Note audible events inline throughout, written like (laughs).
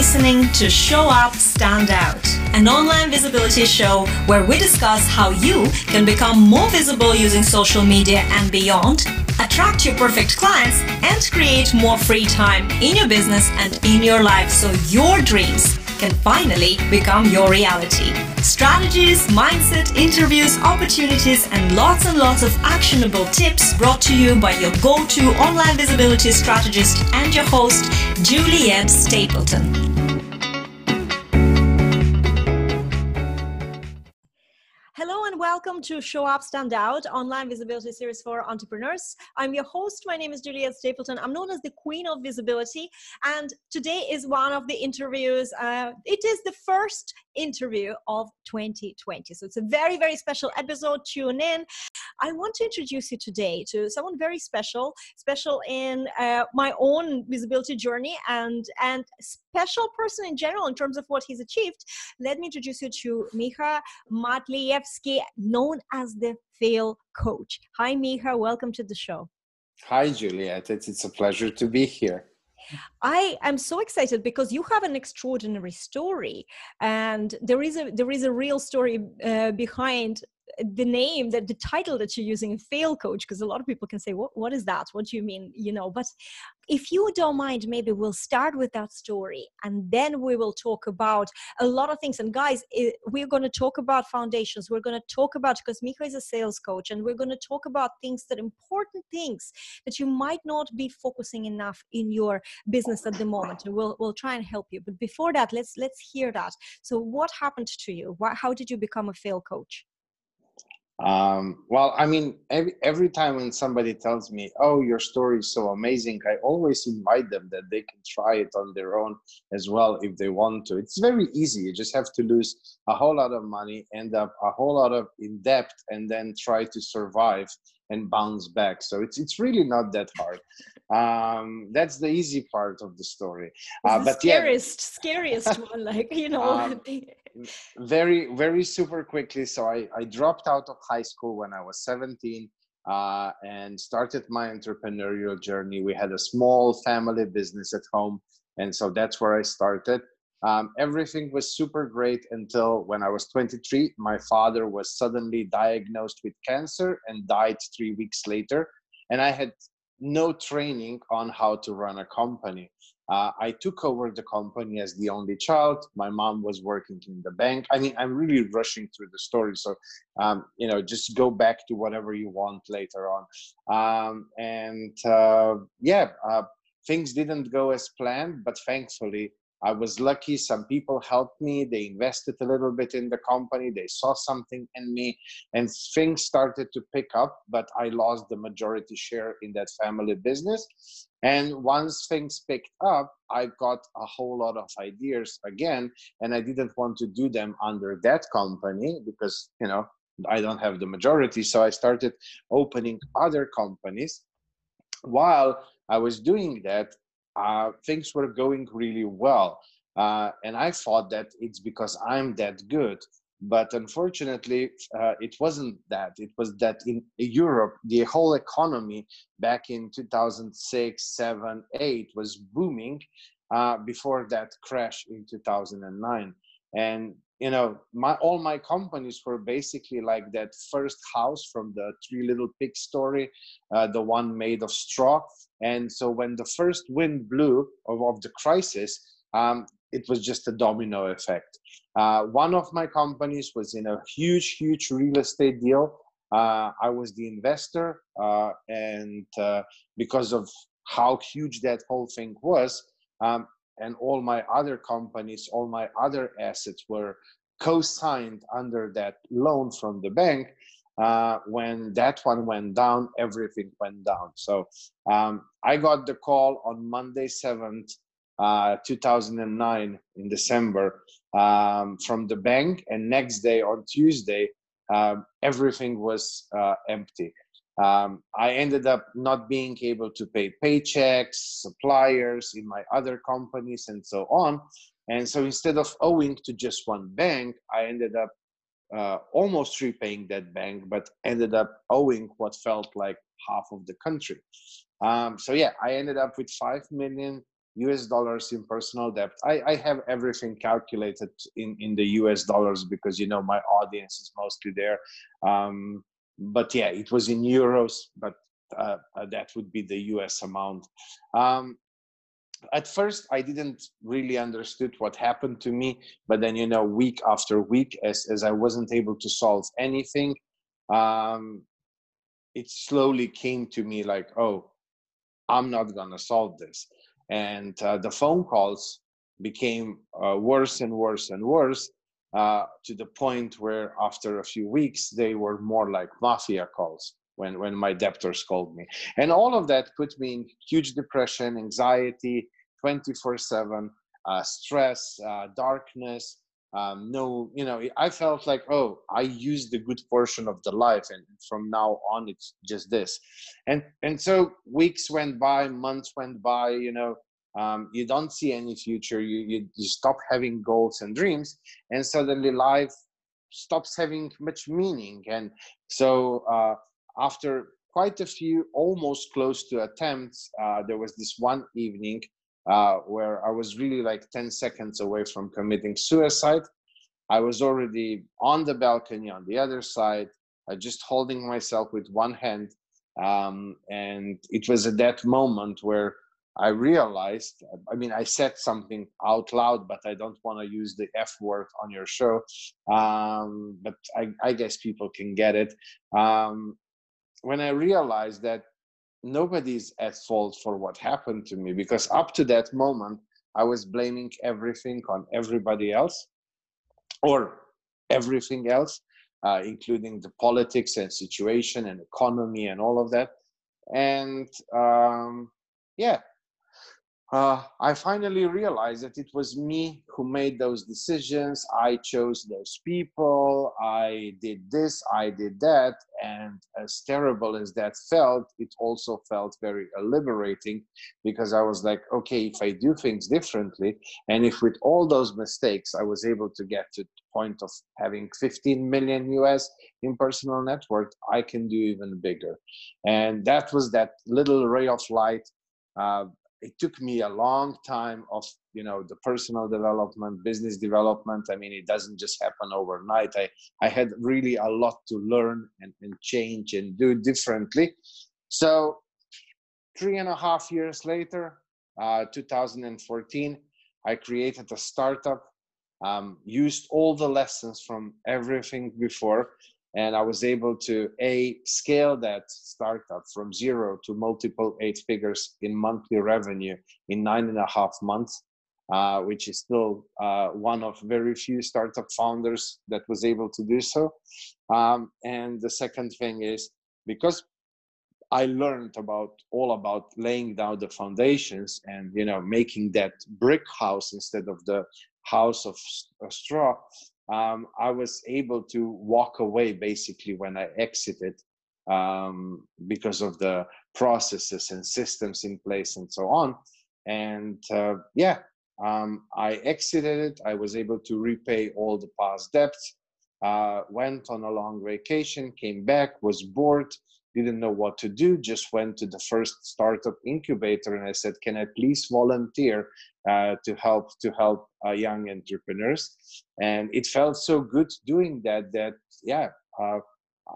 listening to Show Up, Stand Out, an online visibility show where we discuss how you can become more visible using social media and beyond, attract your perfect clients, and create more free time in your business and in your life so your dreams can finally become your reality. Strategies, mindset, interviews, opportunities, and lots and lots of actionable tips brought to you by your go to online visibility strategist and your host, Juliet Stapleton. Hello and welcome to Show Up, Stand Out, online visibility series for entrepreneurs. I'm your host. My name is Juliet Stapleton. I'm known as the Queen of Visibility. And today is one of the interviews. Uh, it is the first interview of 2020. So it's a very, very special episode. Tune in. I want to introduce you today to someone very special, special in uh, my own visibility journey and, and special person in general in terms of what he's achieved. Let me introduce you to Miha Matlievski, known as the Fail Coach. Hi, Miha. Welcome to the show. Hi, Juliet. It's, it's a pleasure to be here. I am so excited because you have an extraordinary story, and there is a there is a real story uh, behind the name that the title that you're using fail coach because a lot of people can say what, what is that? What do you mean? You know but if you don't mind maybe we'll start with that story and then we will talk about a lot of things. And guys eh, we're going to talk about foundations we're going to talk about because miko is a sales coach and we're going to talk about things that important things that you might not be focusing enough in your business at the moment and we'll we'll try and help you. But before that let's let's hear that. So what happened to you? How did you become a fail coach um, well, I mean, every, every time when somebody tells me, oh, your story is so amazing, I always invite them that they can try it on their own as well if they want to. It's very easy. You just have to lose a whole lot of money, end up a whole lot of in debt, and then try to survive and bounce back. So it's it's really not that hard. Um, that's the easy part of the story. Uh, but scariest, yeah. scariest one, like you know. (laughs) Um, (laughs) very very super quickly. So I, I dropped out of high school when i was 17 uh, and started my entrepreneurial journey. We had a small family business at home and so that's where i started. Um, everything was super great until when i was 23 my father was suddenly diagnosed with cancer and died three weeks later and i had no training on how to run a company uh, I took over the company as the only child. My mom was working in the bank. I mean, I'm really rushing through the story, so um, you know, just go back to whatever you want later on. Um, and uh, yeah, uh, things didn't go as planned, but thankfully, I was lucky. Some people helped me. They invested a little bit in the company. They saw something in me, and things started to pick up. But I lost the majority share in that family business. And once things picked up, I got a whole lot of ideas again, and I didn't want to do them under that company because you know I don't have the majority. So I started opening other companies. While I was doing that, uh, things were going really well. Uh, and I thought that it's because I'm that good. But unfortunately, uh, it wasn't that. It was that in Europe, the whole economy back in 2006, 7, 8 was booming uh, before that crash in 2009. And you know, my all my companies were basically like that first house from the Three Little Pigs story, uh, the one made of straw. And so when the first wind blew of, of the crisis, um, it was just a domino effect. Uh, one of my companies was in a huge, huge real estate deal. Uh, I was the investor, uh, and uh, because of how huge that whole thing was, um, and all my other companies, all my other assets were co-signed under that loan from the bank. Uh, when that one went down, everything went down. So um, I got the call on Monday 7th, uh, 2009 in December um, from the bank, and next day on Tuesday, um, everything was uh, empty. Um, I ended up not being able to pay paychecks, suppliers in my other companies, and so on. And so instead of owing to just one bank, I ended up uh, almost repaying that bank, but ended up owing what felt like half of the country. Um, so yeah, I ended up with five million US dollars in personal debt. I, I have everything calculated in, in the US dollars because you know my audience is mostly there. Um, but yeah, it was in euros, but uh, uh, that would be the US amount. Um, at first, I didn't really understood what happened to me, but then you know, week after week, as as I wasn't able to solve anything, um, it slowly came to me like, oh, I'm not gonna solve this and uh, the phone calls became uh, worse and worse and worse uh, to the point where after a few weeks they were more like mafia calls when, when my debtors called me. And all of that put me in huge depression anxiety 24 7 uh, stress uh, darkness um, no you know i felt like oh i used the good portion of the life and from now on it's just this. And and so weeks went by months went by you know um, you don't see any future you, you you stop having goals and dreams and suddenly life stops having much meaning and so uh, after quite a few almost close to attempts uh, there was this one evening uh, where I was really like 10 seconds away from committing suicide. I was already on the balcony on the other side, uh, just holding myself with one hand. Um, and it was at that moment where I realized, I mean, I said something out loud, but I don't want to use the F word on your show. Um, but I, I, guess people can get it. Um, when I realized that nobody's at fault for what happened to me because up to that moment i was blaming everything on everybody else or everything else uh, including the politics and situation and economy and all of that and um, yeah uh, I finally realized that it was me who made those decisions. I chose those people. I did this, I did that. And as terrible as that felt, it also felt very liberating because I was like, okay, if I do things differently, and if with all those mistakes, I was able to get to the point of having 15 million US in personal net worth, I can do even bigger. And that was that little ray of light. Uh, it took me a long time of you know the personal development business development. I mean it doesn't just happen overnight. I i had really a lot to learn and, and change and do differently. So three and a half years later uh, 2014 i created a startup um, used all the lessons from everything before and I was able to a scale that startup from zero to multiple eight figures in monthly revenue in nine and a half months, uh, which is still uh, one of very few startup founders that was able to do so. Um, and the second thing is because I learned about all about laying down the foundations and you know making that brick house instead of the house of straw um, I was able to walk away basically when I exited um, because of the processes and systems in place and so on. And uh, yeah, um, I exited it. I was able to repay all the past debts, uh, went on a long vacation, came back, was bored, didn't know what to do, just went to the first startup incubator and I said, can I please volunteer uh, to help to help uh, young entrepreneurs? And it felt so good doing that that yeah, uh,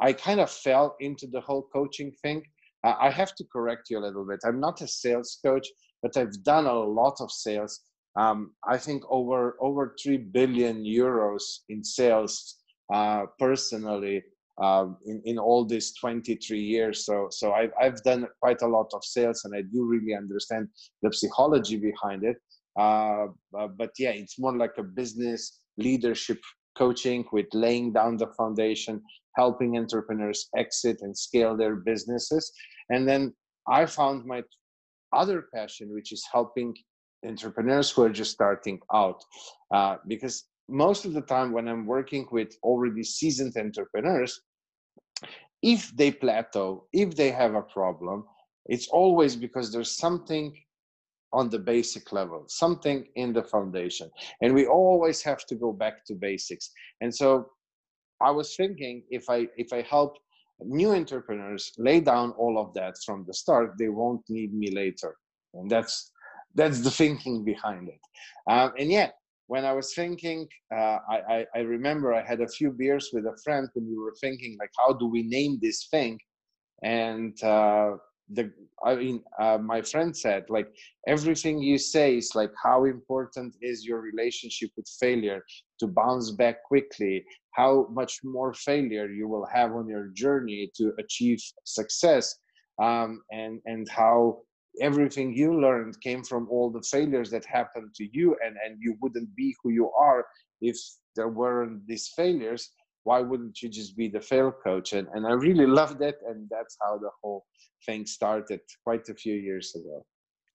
I kind of fell into the whole coaching thing. I have to correct you a little bit. I'm not a sales coach, but I've done a lot of sales. Um, I think over over three billion euros in sales uh, personally um, in, in all these 23 years. So, so I've, I've done quite a lot of sales and I do really understand the psychology behind it. Uh, but yeah, it's more like a business leadership coaching with laying down the foundation, helping entrepreneurs exit and scale their businesses. And then I found my other passion, which is helping entrepreneurs who are just starting out. Uh, because most of the time when I'm working with already seasoned entrepreneurs, if they plateau, if they have a problem, it's always because there's something on the basic level, something in the foundation. And we always have to go back to basics. And so I was thinking if I if I help new entrepreneurs lay down all of that from the start, they won't need me later. And that's that's the thinking behind it um, and yeah when i was thinking uh, I, I, I remember i had a few beers with a friend and we were thinking like how do we name this thing? And uh, the i mean uh, my friend said like everything you say is like how important is your relationship with failure to bounce back quickly? How much more failure you will have on your journey to achieve success? Um, and and how everything you learned came from all the failures that happened to you and and you wouldn't be who you are if there weren't these failures. Why wouldn't you just be the fail coach? And and i really loved it and that's how the whole thing started quite a few years ago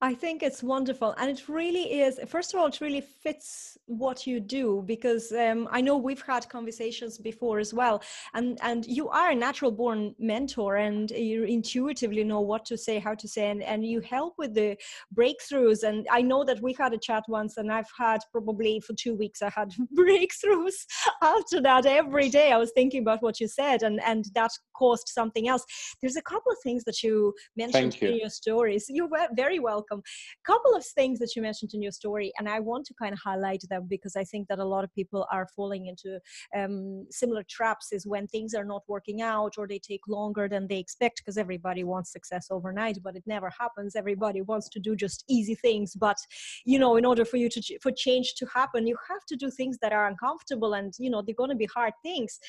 I think it's wonderful. And it really is, first of all, it really fits what you do because um, I know we've had conversations before as well. And, and you are a natural born mentor and you intuitively know what to say, how to say, and, and you help with the breakthroughs. And I know that we had a chat once and I've had probably for two weeks, I had (laughs) breakthroughs after that every day. I was thinking about what you said and, and that caused something else. There's a couple of things that you mentioned you. in your stories. You're very welcome welcome. A couple of things that you mentioned in your story, and I want to kind of highlight them because I think that a lot of people are falling into um, similar traps is when things are not working out or they take longer than they expect because everybody wants success overnight, but it never happens. Everybody wants to do just easy things, but you know, in order for you to for change to happen, you have to do things that are uncomfortable, and you know, they're going to be hard things.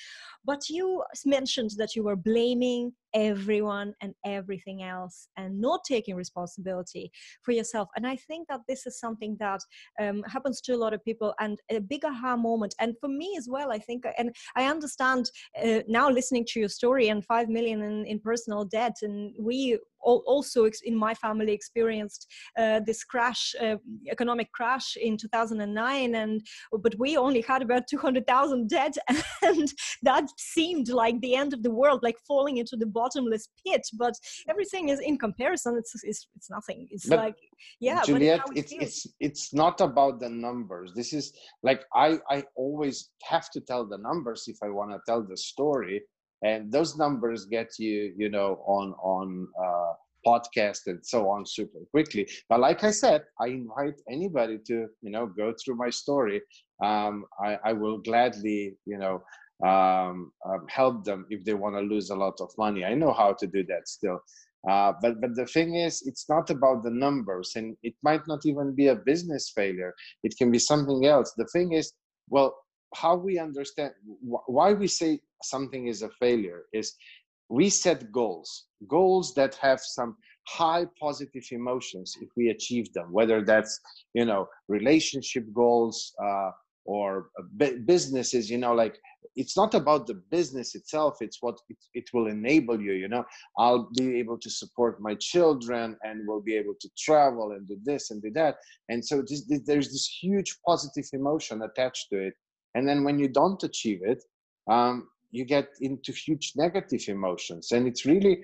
But you mentioned that you were blaming everyone and everything else and not taking responsibility for yourself. And i think that this is something that um, happens to a lot of people and a big aha moment. And for me as well i think and i understand uh, now listening to your story and 5 million in, in personal debt and we also in my family experienced uh, this crash uh, economic crash in 2009 and but we only had about 200000 dead (laughs) and that seemed like the end of the world like falling into the bottomless pit but everything is in comparison it's it's, it's nothing. It's but like yeah juliet it's it's it's not about the numbers. This is like i i always have to tell the numbers if i want to tell the story and those numbers get you you know on on uh, podcast and so on super quickly. But like i said i invite anybody to you know go through my story. Um, I, I will gladly you know um, um, help them if they want to lose a lot of money. I know how to do that still. Uh, but but the thing is it's not about the numbers and it might not even be a business failure. It can be something else. The thing is well how we understand why we say something is a failure is we set goals goals that have some high positive emotions if we achieve them whether that's you know relationship goals uh, or businesses you know like it's not about the business itself it's what it, it will enable you you know. I'll be able to support my children and we'll be able to travel and do this and do that. And so this, this, there's this huge positive emotion attached to it and then when you don't achieve it um, you get into huge negative emotions. And it's really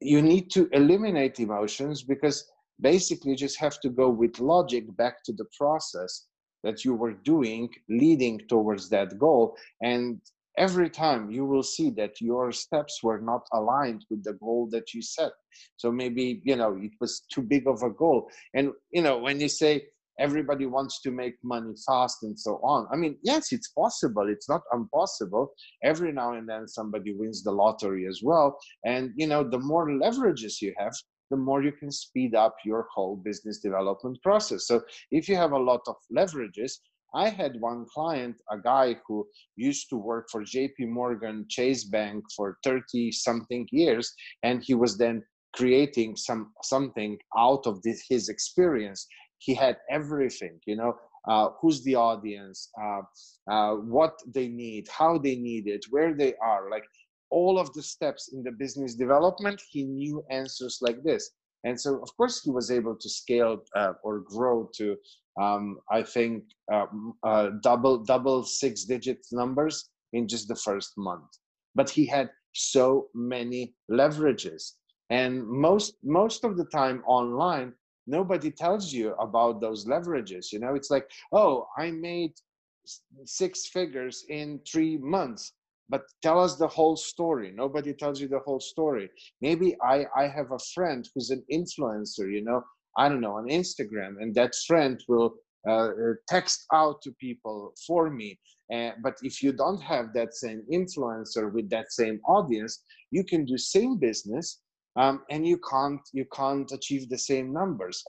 you need to eliminate emotions because basically you just have to go with logic back to the process that you were doing leading towards that goal. And every time you will see that your steps were not aligned with the goal that you set. So maybe you know it was too big of a goal. And you know when you say everybody wants to make money fast and so on. I mean, yes, it's possible. It's not impossible. Every now and then somebody wins the lottery as well. And, you know, the more leverages you have, the more you can speed up your whole business development process. So if you have a lot of leverages, I had one client, a guy who used to work for JP Morgan Chase Bank for 30 something years, and he was then creating some something out of this, his experience he had everything you know? Uh, who's the audience? Uh, uh, what they need how they need it where they are like all of the steps in the business development he knew answers like this. And so of course he was able to scale uh, or grow to um, i think um, uh, double double six digit numbers in just the first month. But he had so many leverages. And most most of the time online nobody tells you about those leverages you know? It's like oh i made six figures in three months but tell us the whole story. Nobody tells you the whole story. Maybe i i have a friend who's an influencer you know? I don't know, on Instagram, and that friend will uh, uh, text out to people for me. Uh, but if you don't have that same influencer with that same audience, you can do same business, um, and you can't you can't achieve the same numbers.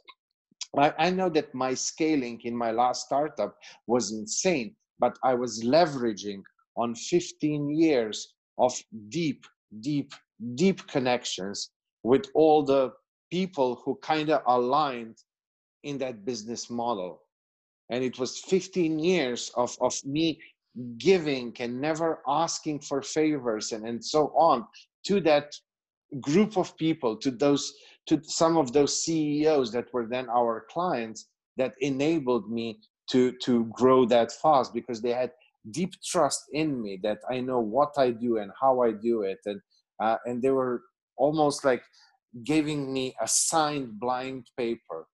I, I know that my scaling in my last startup was insane, but I was leveraging on 15 years of deep, deep, deep connections with all the people who kind of aligned in that business model. And it was 15 years of, of me giving and never asking for favors and, and so on to that group of people, to those to some of those CEOs that were then our clients that enabled me to to grow that fast because they had deep trust in me that I know what I do and how I do it. And uh, and they were almost like giving me a signed blind paper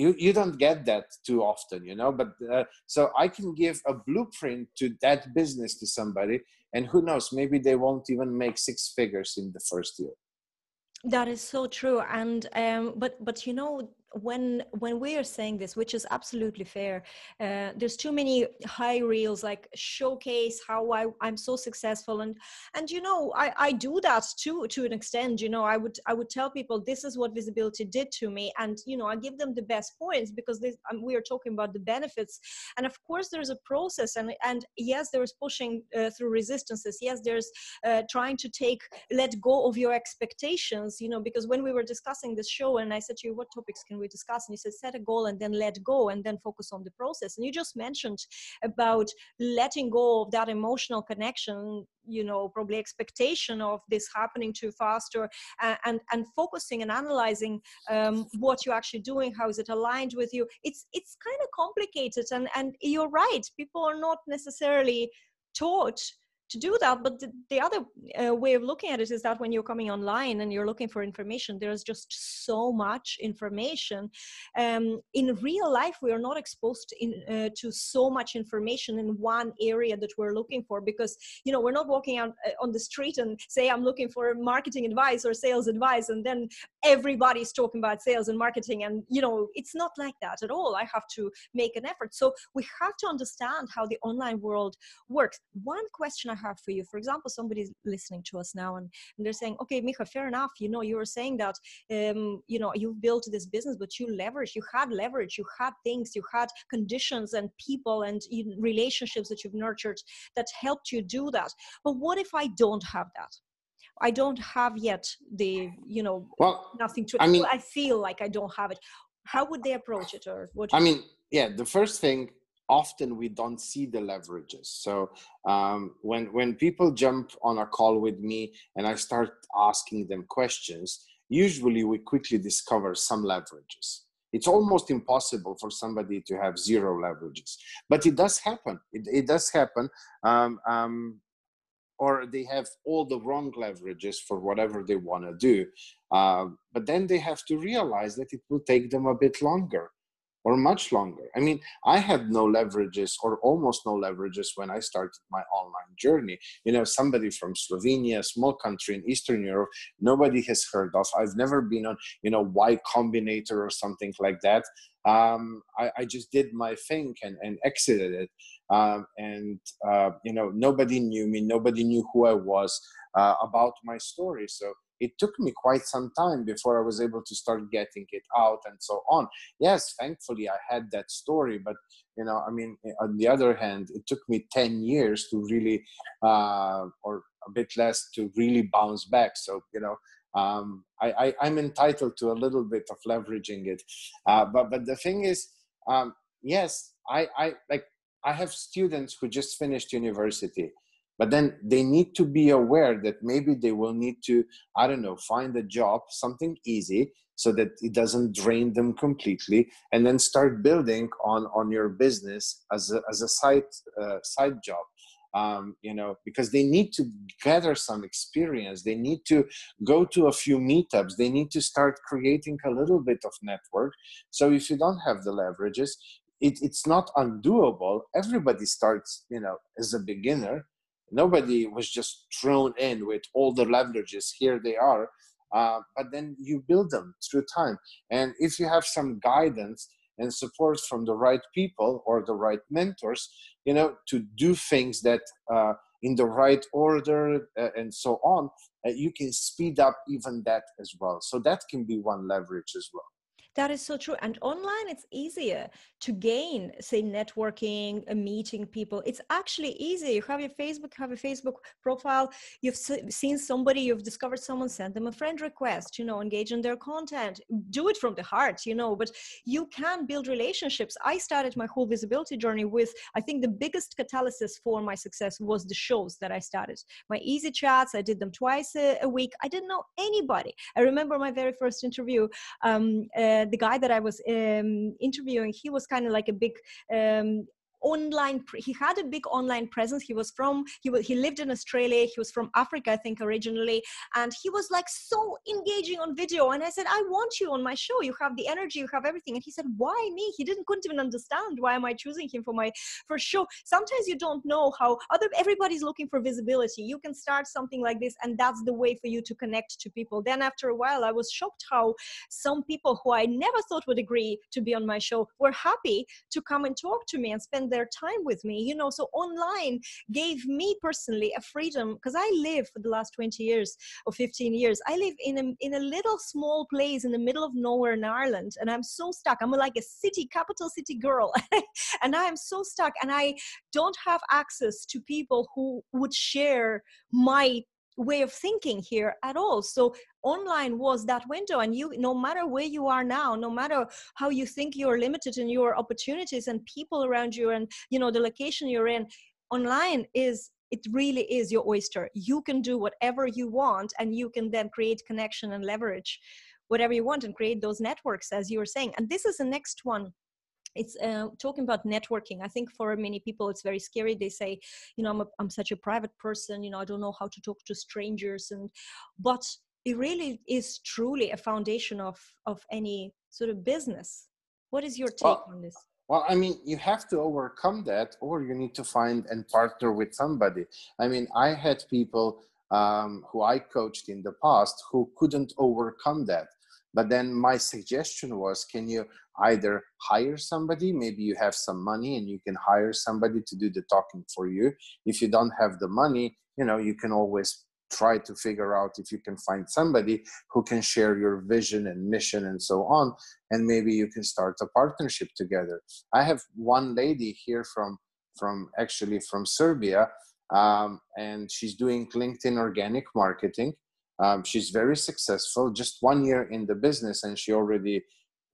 you you don't get that too often you know but uh, so i can give a blueprint to that business to somebody and who knows maybe they won't even make six figures in the first year. That is so true and um but but you know when when we are saying this which is absolutely fair uh, there's too many high reels like showcase how I, i'm so successful and and you know i i do that too to an extent you know i would i would tell people this is what visibility did to me and you know i give them the best points because this, um, we are talking about the benefits and of course there's a process and and yes there's pushing uh, through resistances yes there's uh, trying to take let go of your expectations you know because when we were discussing this show and i said to you what topics can we discuss and you said set a goal and then let go and then focus on the process. And you just mentioned about letting go of that emotional connection you know probably expectation of this happening too fast or and and focusing and analyzing um, what you're actually doing how is it aligned with you. It's it's kind of complicated and and you're right people are not necessarily taught to do that but the, the other uh, way of looking at it is that when you're coming online and you're looking for information there's just so much information. Um, in real life we are not exposed in, uh, to so much information in one area that we're looking for because you know we're not walking out uh, on the street and say i'm looking for marketing advice or sales advice and then everybody's talking about sales and marketing and you know it's not like that at all. I have to make an effort. So we have to understand how the online world works. One question i have for you for example somebody's listening to us now and, and they're saying okay Miha, fair enough. You know you were saying that um, you know you've built this business but you leverage you had leverage you had things you had conditions and people and relationships that you've nurtured that helped you do that. But what if i don't have that I don't have yet the, you know, well, nothing to. I mean, I feel like I don't have it. How would they approach it, or what? I mean, yeah, the first thing often we don't see the leverages so um, when when people jump on a call with me and i start asking them questions usually we quickly discover some leverages it's almost impossible for somebody to have zero leverages but it does happen it, it does happen um, um, or they have all the wrong leverages for whatever they want to do. Uh, but then they have to realize that it will take them a bit longer or much longer. I mean, I had no leverages or almost no leverages when I started my online journey. You know, somebody from Slovenia, a small country in Eastern Europe, nobody has heard of. I've never been on, you know, Y Combinator or something like that. Um, I, I, just did my thing and, and exited it. Um, and, uh, you know, nobody knew me, nobody knew who I was uh, about my story. So, it took me quite some time before I was able to start getting it out and so on. Yes, thankfully I had that story, but you know, I mean, eh, on the other hand, it took me 10 years to really, uh, or a bit less to really bounce back. So, you know, um, I, I, am entitled to a little bit of leveraging it. Uh, but, but the thing is, um, yes, I, I like, I have students who just finished university but then they need to be aware that maybe they will need to i don't know find a job something easy so that it doesn't drain them completely and then start building on on your business as a, as a side uh, side job. Um, you know because they need to gather some experience. They need to go to a few meetups. They need to start creating a little bit of network. So if you don't have the leverages it, it's not undoable. Everybody starts you know as a beginner nobody was just thrown in with all the leverages here they are. Uh, but then you build them through time. And if you have some guidance and support from the right people or the right mentors you know to do things that uh, in the right order uh, and so on uh, you can speed up even that as well. So that can be one leverage as well that is so true. And online, it's easier to gain, say, networking, uh, meeting people. It's actually easy. You have your Facebook, have a Facebook profile. You've seen somebody, you've discovered someone, send them a friend request, you know, engage in their content. Do it from the heart, you know, but you can build relationships. I started my whole visibility journey with, I think the biggest catalysis for my success was the shows that I started. My easy chats, I did them twice a, week. I didn't know anybody. I remember my very first interview. Um, uh, the guy that I was um, interviewing, he was kind of like a big um, online he had a big online presence. He was from he was he lived in australia. He was from africa i think originally. And he was like so engaging on video. And i said i want you on my show. You have the energy. You have everything. And he said why me? He didn't couldn't even understand why am i choosing him for my for show. Sometimes you don't know how other everybody's looking for visibility. You can start something like this and that's the way for you to connect to people. Then after a while i was shocked how some people who i never thought would agree to be on my show were happy to come and talk to me and spend their time with me you know so online gave me personally a freedom because i live for the last 20 years or 15 years i live in a, in a little small place in the middle of nowhere in ireland and i'm so stuck. I'm like a city capital city girl (laughs) and i am so stuck and i don't have access to people who would share my way of thinking here at all. So online was that window and you no matter where you are now no matter how you think you're limited in your opportunities and people around you and you know the location you're in online is it really is your oyster. You can do whatever you want and you can then create connection and leverage whatever you want and create those networks as you were saying. And this is the next one it's uh, talking about networking i think for many people it's very scary. They say you know I'm, a, I'm such a private person you know i don't know how to talk to strangers and but it really is truly a foundation of of any sort of business. What is your take well, on this? well i mean you have to overcome that or you need to find and partner with somebody. I mean i had people um, who i coached in the past who couldn't overcome that but then my suggestion was can you either hire somebody? Maybe you have some money and you can hire somebody to do the talking for you. If you don't have the money you know you can always try to figure out if you can find somebody who can share your vision and mission and so on and maybe you can start a partnership together. I have one lady here from from actually from serbia um, and she's doing linkedin organic marketing um, she's very successful just one year in the business and she already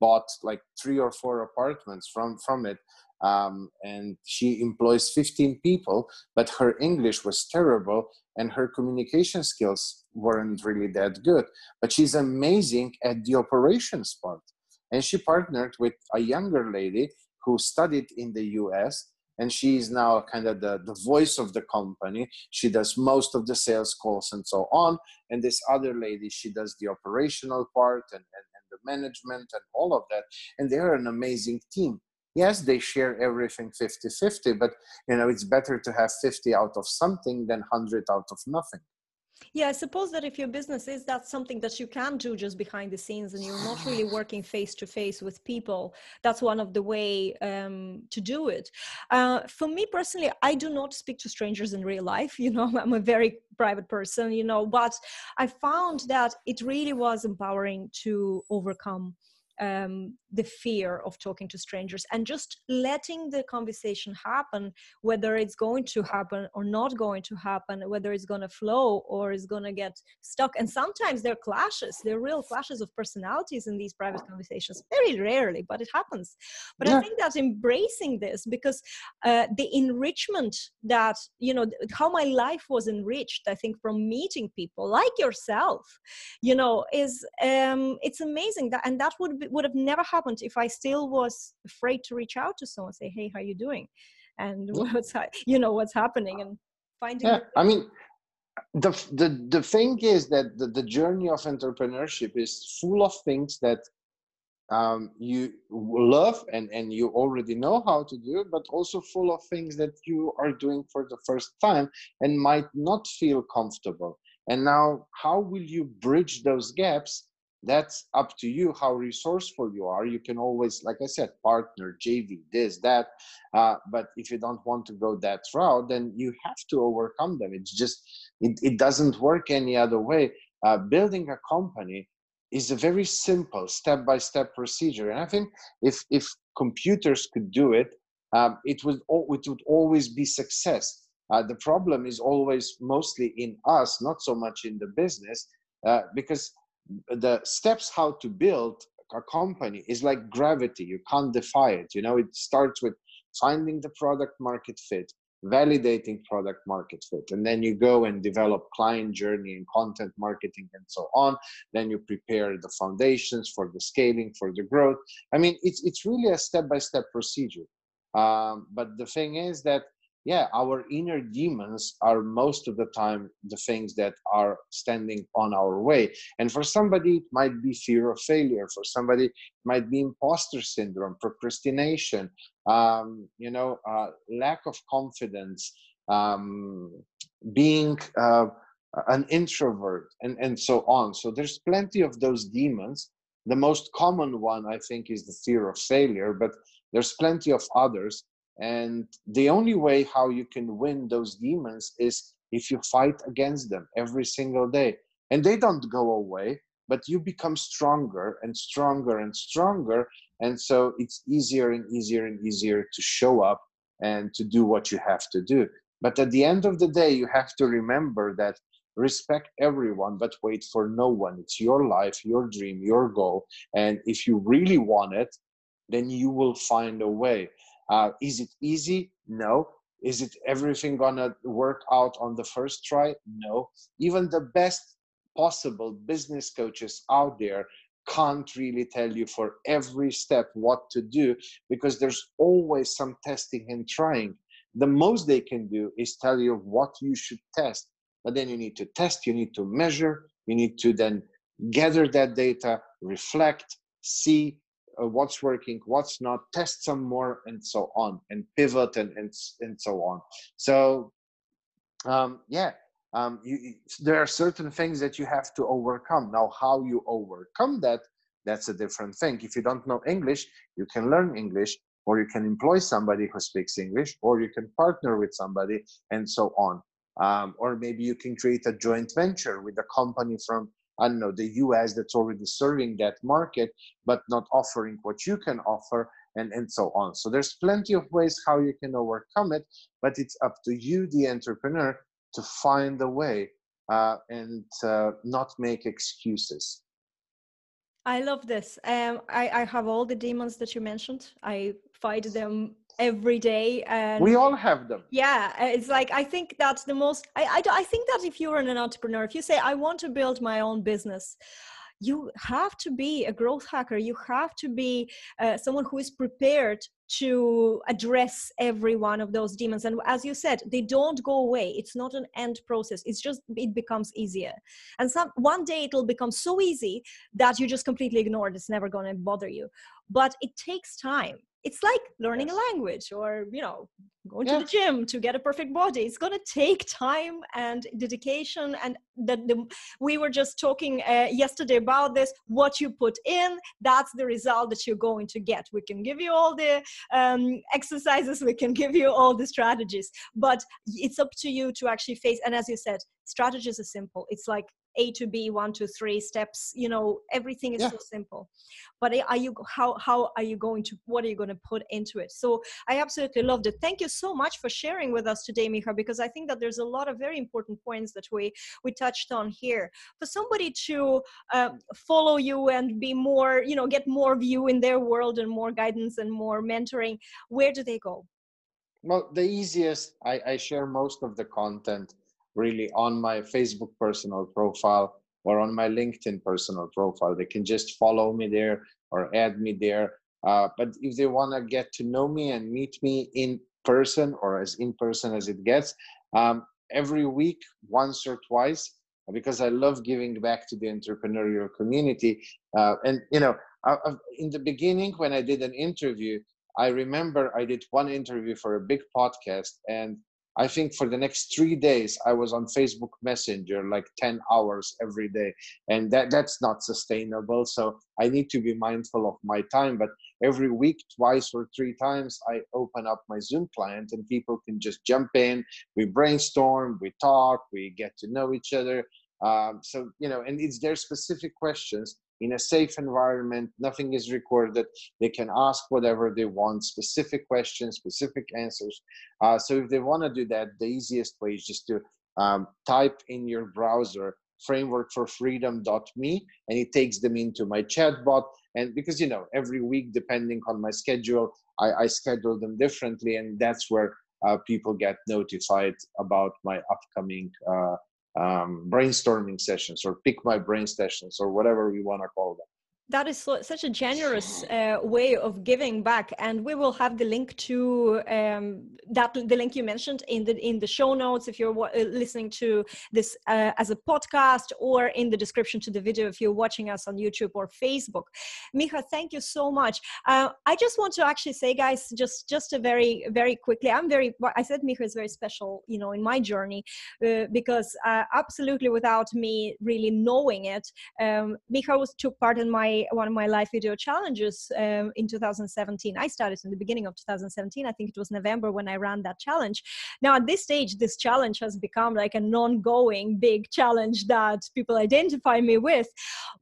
bought like three or four apartments from from it. Um, and she employs 15 people but her english was terrible and her communication skills weren't really that good. But she's amazing at the operations part. And she partnered with a younger lady who studied in the us and she's now kind of the, the voice of the company. She does most of the sales calls and so on. And this other lady she does the operational part and, and, and the management and all of that. And they're an amazing team. Yes they share everything 50 50 but you know it's better to have 50 out of something than 100 out of nothing yeah i suppose that if your business is that something that you can do just behind the scenes and you're not really (sighs) working face to face with people. That's one of the way um, to do it. Uh, for me personally i do not speak to strangers in real life (laughs) you know i'm a very private person you know but i found that it really was empowering to overcome um, the fear of talking to strangers and just letting the conversation happen, whether it's going to happen or not going to happen, whether it's going to flow or is going to get stuck. And sometimes there are clashes, there are real clashes of personalities in these private conversations, very rarely, but it happens. But yeah. I think that embracing this, because uh, the enrichment that, you know, how my life was enriched, I think, from meeting people like yourself, you know, is um, it's amazing that, and that would be, would have never happened if I still was afraid to reach out to someone, say, "Hey, how you doing?" and (laughs) what's you know what's happening and finding. Yeah, I mean, the the the thing is that the, the journey of entrepreneurship is full of things that um, you love and and you already know how to do, but also full of things that you are doing for the first time and might not feel comfortable. and now how will you bridge those gaps that's up to you how resourceful you are. You can always like i said partner jv this that uh, but if you don't want to go that route then you have to overcome them. It's just it, it doesn't work any other way. Uh, building a company is a very simple step by step procedure and i think if if computers could do it um, it would it would always be success. Uh, the problem is always mostly in us not so much in the business uh, because the steps how to build a company is like gravity. You can't defy it. You know it starts with finding the product market fit validating product market fit and then you go and develop client journey and content marketing and so on. Then you prepare the foundations for the scaling for the growth. I mean it's it's really a step by step procedure. Um, but the thing is that yeah, our inner demons are most of the time the things that are standing on our way. And for somebody, it might be fear of failure. For somebody, it might be imposter syndrome, procrastination, um, you know, uh, lack of confidence, um, being uh, an introvert, and, and so on. So there's plenty of those demons. The most common one, I think, is the fear of failure, but there's plenty of others and the only way how you can win those demons is if you fight against them every single day. And they don't go away, but you become stronger and stronger and stronger. And so it's easier and easier and easier to show up and to do what you have to do. But at the end of the day, you have to remember that respect everyone, but wait for no one. It's your life, your dream, your goal. And if you really want it, then you will find a way. Uh, is it easy? No. Is it everything gonna work out on the first try? No. Even the best possible business coaches out there can't really tell you for every step what to do because there's always some testing and trying. The most they can do is tell you what you should test. But then you need to test, you need to measure, you need to then gather that data, reflect, see, uh, what's working, what's not, test some more, and so on, and pivot and and, and so on. So, um, yeah, um, you, there are certain things that you have to overcome. Now, how you overcome that, that's a different thing. If you don't know English, you can learn English, or you can employ somebody who speaks English, or you can partner with somebody, and so on. Um, or maybe you can create a joint venture with a company from I don't know, the US that's already serving that market, but not offering what you can offer, and, and so on. So there's plenty of ways how you can overcome it, but it's up to you, the entrepreneur, to find a way uh, and uh, not make excuses. I love this. Um, I, I have all the demons that you mentioned. I fight them every day and we all have them. Yeah it's like i think that's the most I, I i think that if you're an entrepreneur if you say i want to build my own business you have to be a growth hacker. You have to be uh, someone who is prepared to address every one of those demons. And as you said they don't go away. It's not an end process. It's just it becomes easier. And some one day it'll become so easy that you just completely ignore it. It's never going to bother you. But it takes time it's like learning yes. a language or you know going yeah. to the gym to get a perfect body it's going to take time and dedication and that the, we were just talking uh, yesterday about this what you put in that's the result that you're going to get we can give you all the um, exercises we can give you all the strategies but it's up to you to actually face and as you said strategies are simple it's like a to b one to three steps you know everything is yeah. so simple. But are you how how are you going to what are you going to put into it? So i absolutely loved it. Thank you so much for sharing with us today Miha because i think that there's a lot of very important points that we we touched on here. For somebody to uh, follow you and be more you know get more view in their world and more guidance and more mentoring where do they go? Well the easiest i, I share most of the content really on my Facebook personal profile or on my LinkedIn personal profile. They can just follow me there or add me there. Uh, but if they want to get to know me and meet me in person or as in person as it gets, um, every week, once or twice, because I love giving back to the entrepreneurial community. Uh, and, you know, I, I, in the beginning, when I did an interview, I remember I did one interview for a big podcast and I think for the next three days, I was on Facebook Messenger like 10 hours every day. And that, that's not sustainable. So I need to be mindful of my time. But every week, twice or three times, I open up my Zoom client and people can just jump in. We brainstorm, we talk, we get to know each other. Um, so, you know, and it's their specific questions in a safe environment. Nothing is recorded. They can ask whatever they want, specific questions, specific answers. Uh, so if they want to do that, the easiest way is just to um, type in your browser frameworkforfreedom.me and it takes them into my chatbot and because you know every week depending on my schedule i, I schedule them differently and that's where uh, people get notified about my upcoming uh, um, brainstorming sessions or pick my brain sessions or whatever we want to call them that is such a generous uh, way of giving back and we will have the link to um, that the link you mentioned in the in the show notes if you're uh, listening to this uh, as a podcast or in the description to the video if you're watching us on youtube or facebook. Miha thank you so much. Uh, i just want to actually say guys just just a very very quickly i'm very i said Miha is very special you know in my journey uh, because uh, absolutely without me really knowing it um, Miha was took part in my one of my live video challenges um, in 2017. I started in the beginning of 2017. I think it was November when I ran that challenge. Now at this stage, this challenge has become like a non-going big challenge that people identify me with.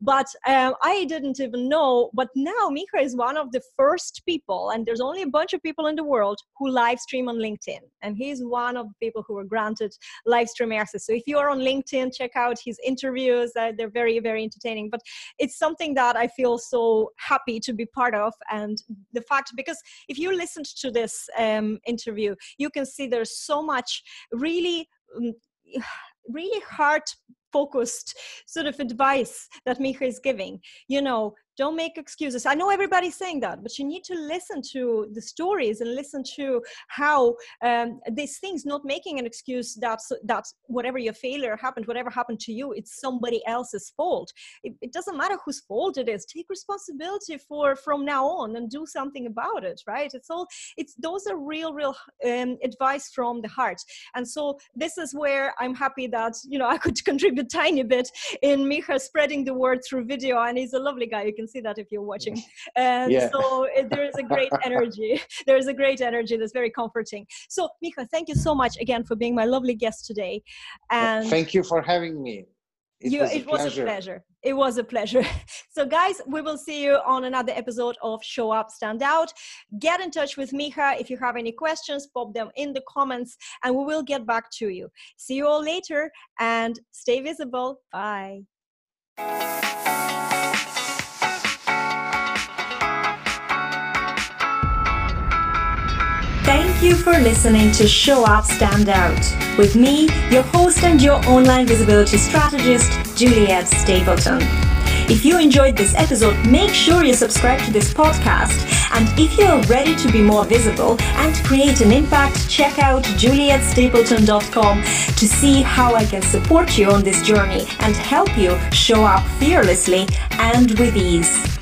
But um, I didn't even know. But now Miha is one of the first people, and there's only a bunch of people in the world who live stream on LinkedIn, and he's one of the people who were granted live stream access. So if you are on LinkedIn, check out his interviews. Uh, they're very very entertaining. But it's something that I feel so happy to be part of and the fact because if you listened to this um, interview you can see there's so much really um, (sighs) really heart focused sort of advice that Miha is giving. You know, don't make excuses. I know everybody's saying that but you need to listen to the stories and listen to how um, these things not making an excuse that that whatever your failure happened whatever happened to you it's somebody else's fault. It, it, doesn't matter whose fault it is. Take responsibility for from now on and do something about it right? It's all it's those are real real um, advice from the heart. And so this is where i'm happy that you know (laughs) i could contribute tiny bit in Miha spreading the word through video and he's a lovely guy you can can see that if you're watching. And yeah. so it, there is a great (laughs) energy. There is a great energy that's very comforting. So, Miha, thank you so much again for being my lovely guest today. And thank you for having me. It, you, was, it a was a pleasure. It was a pleasure. (laughs) So, guys, we will see you on another episode of Show Up, Stand Out. Get in touch with Miha. If you have any questions, pop them in the comments and we will get back to you. See you all later and stay visible. Bye. Thank you for listening to Show Up Stand Out with me, your host and your online visibility strategist, Juliet Stapleton. If you enjoyed this episode, make sure you subscribe to this podcast. And if you are ready to be more visible and create an impact, check out julietstapleton.com to see how I can support you on this journey and help you show up fearlessly and with ease.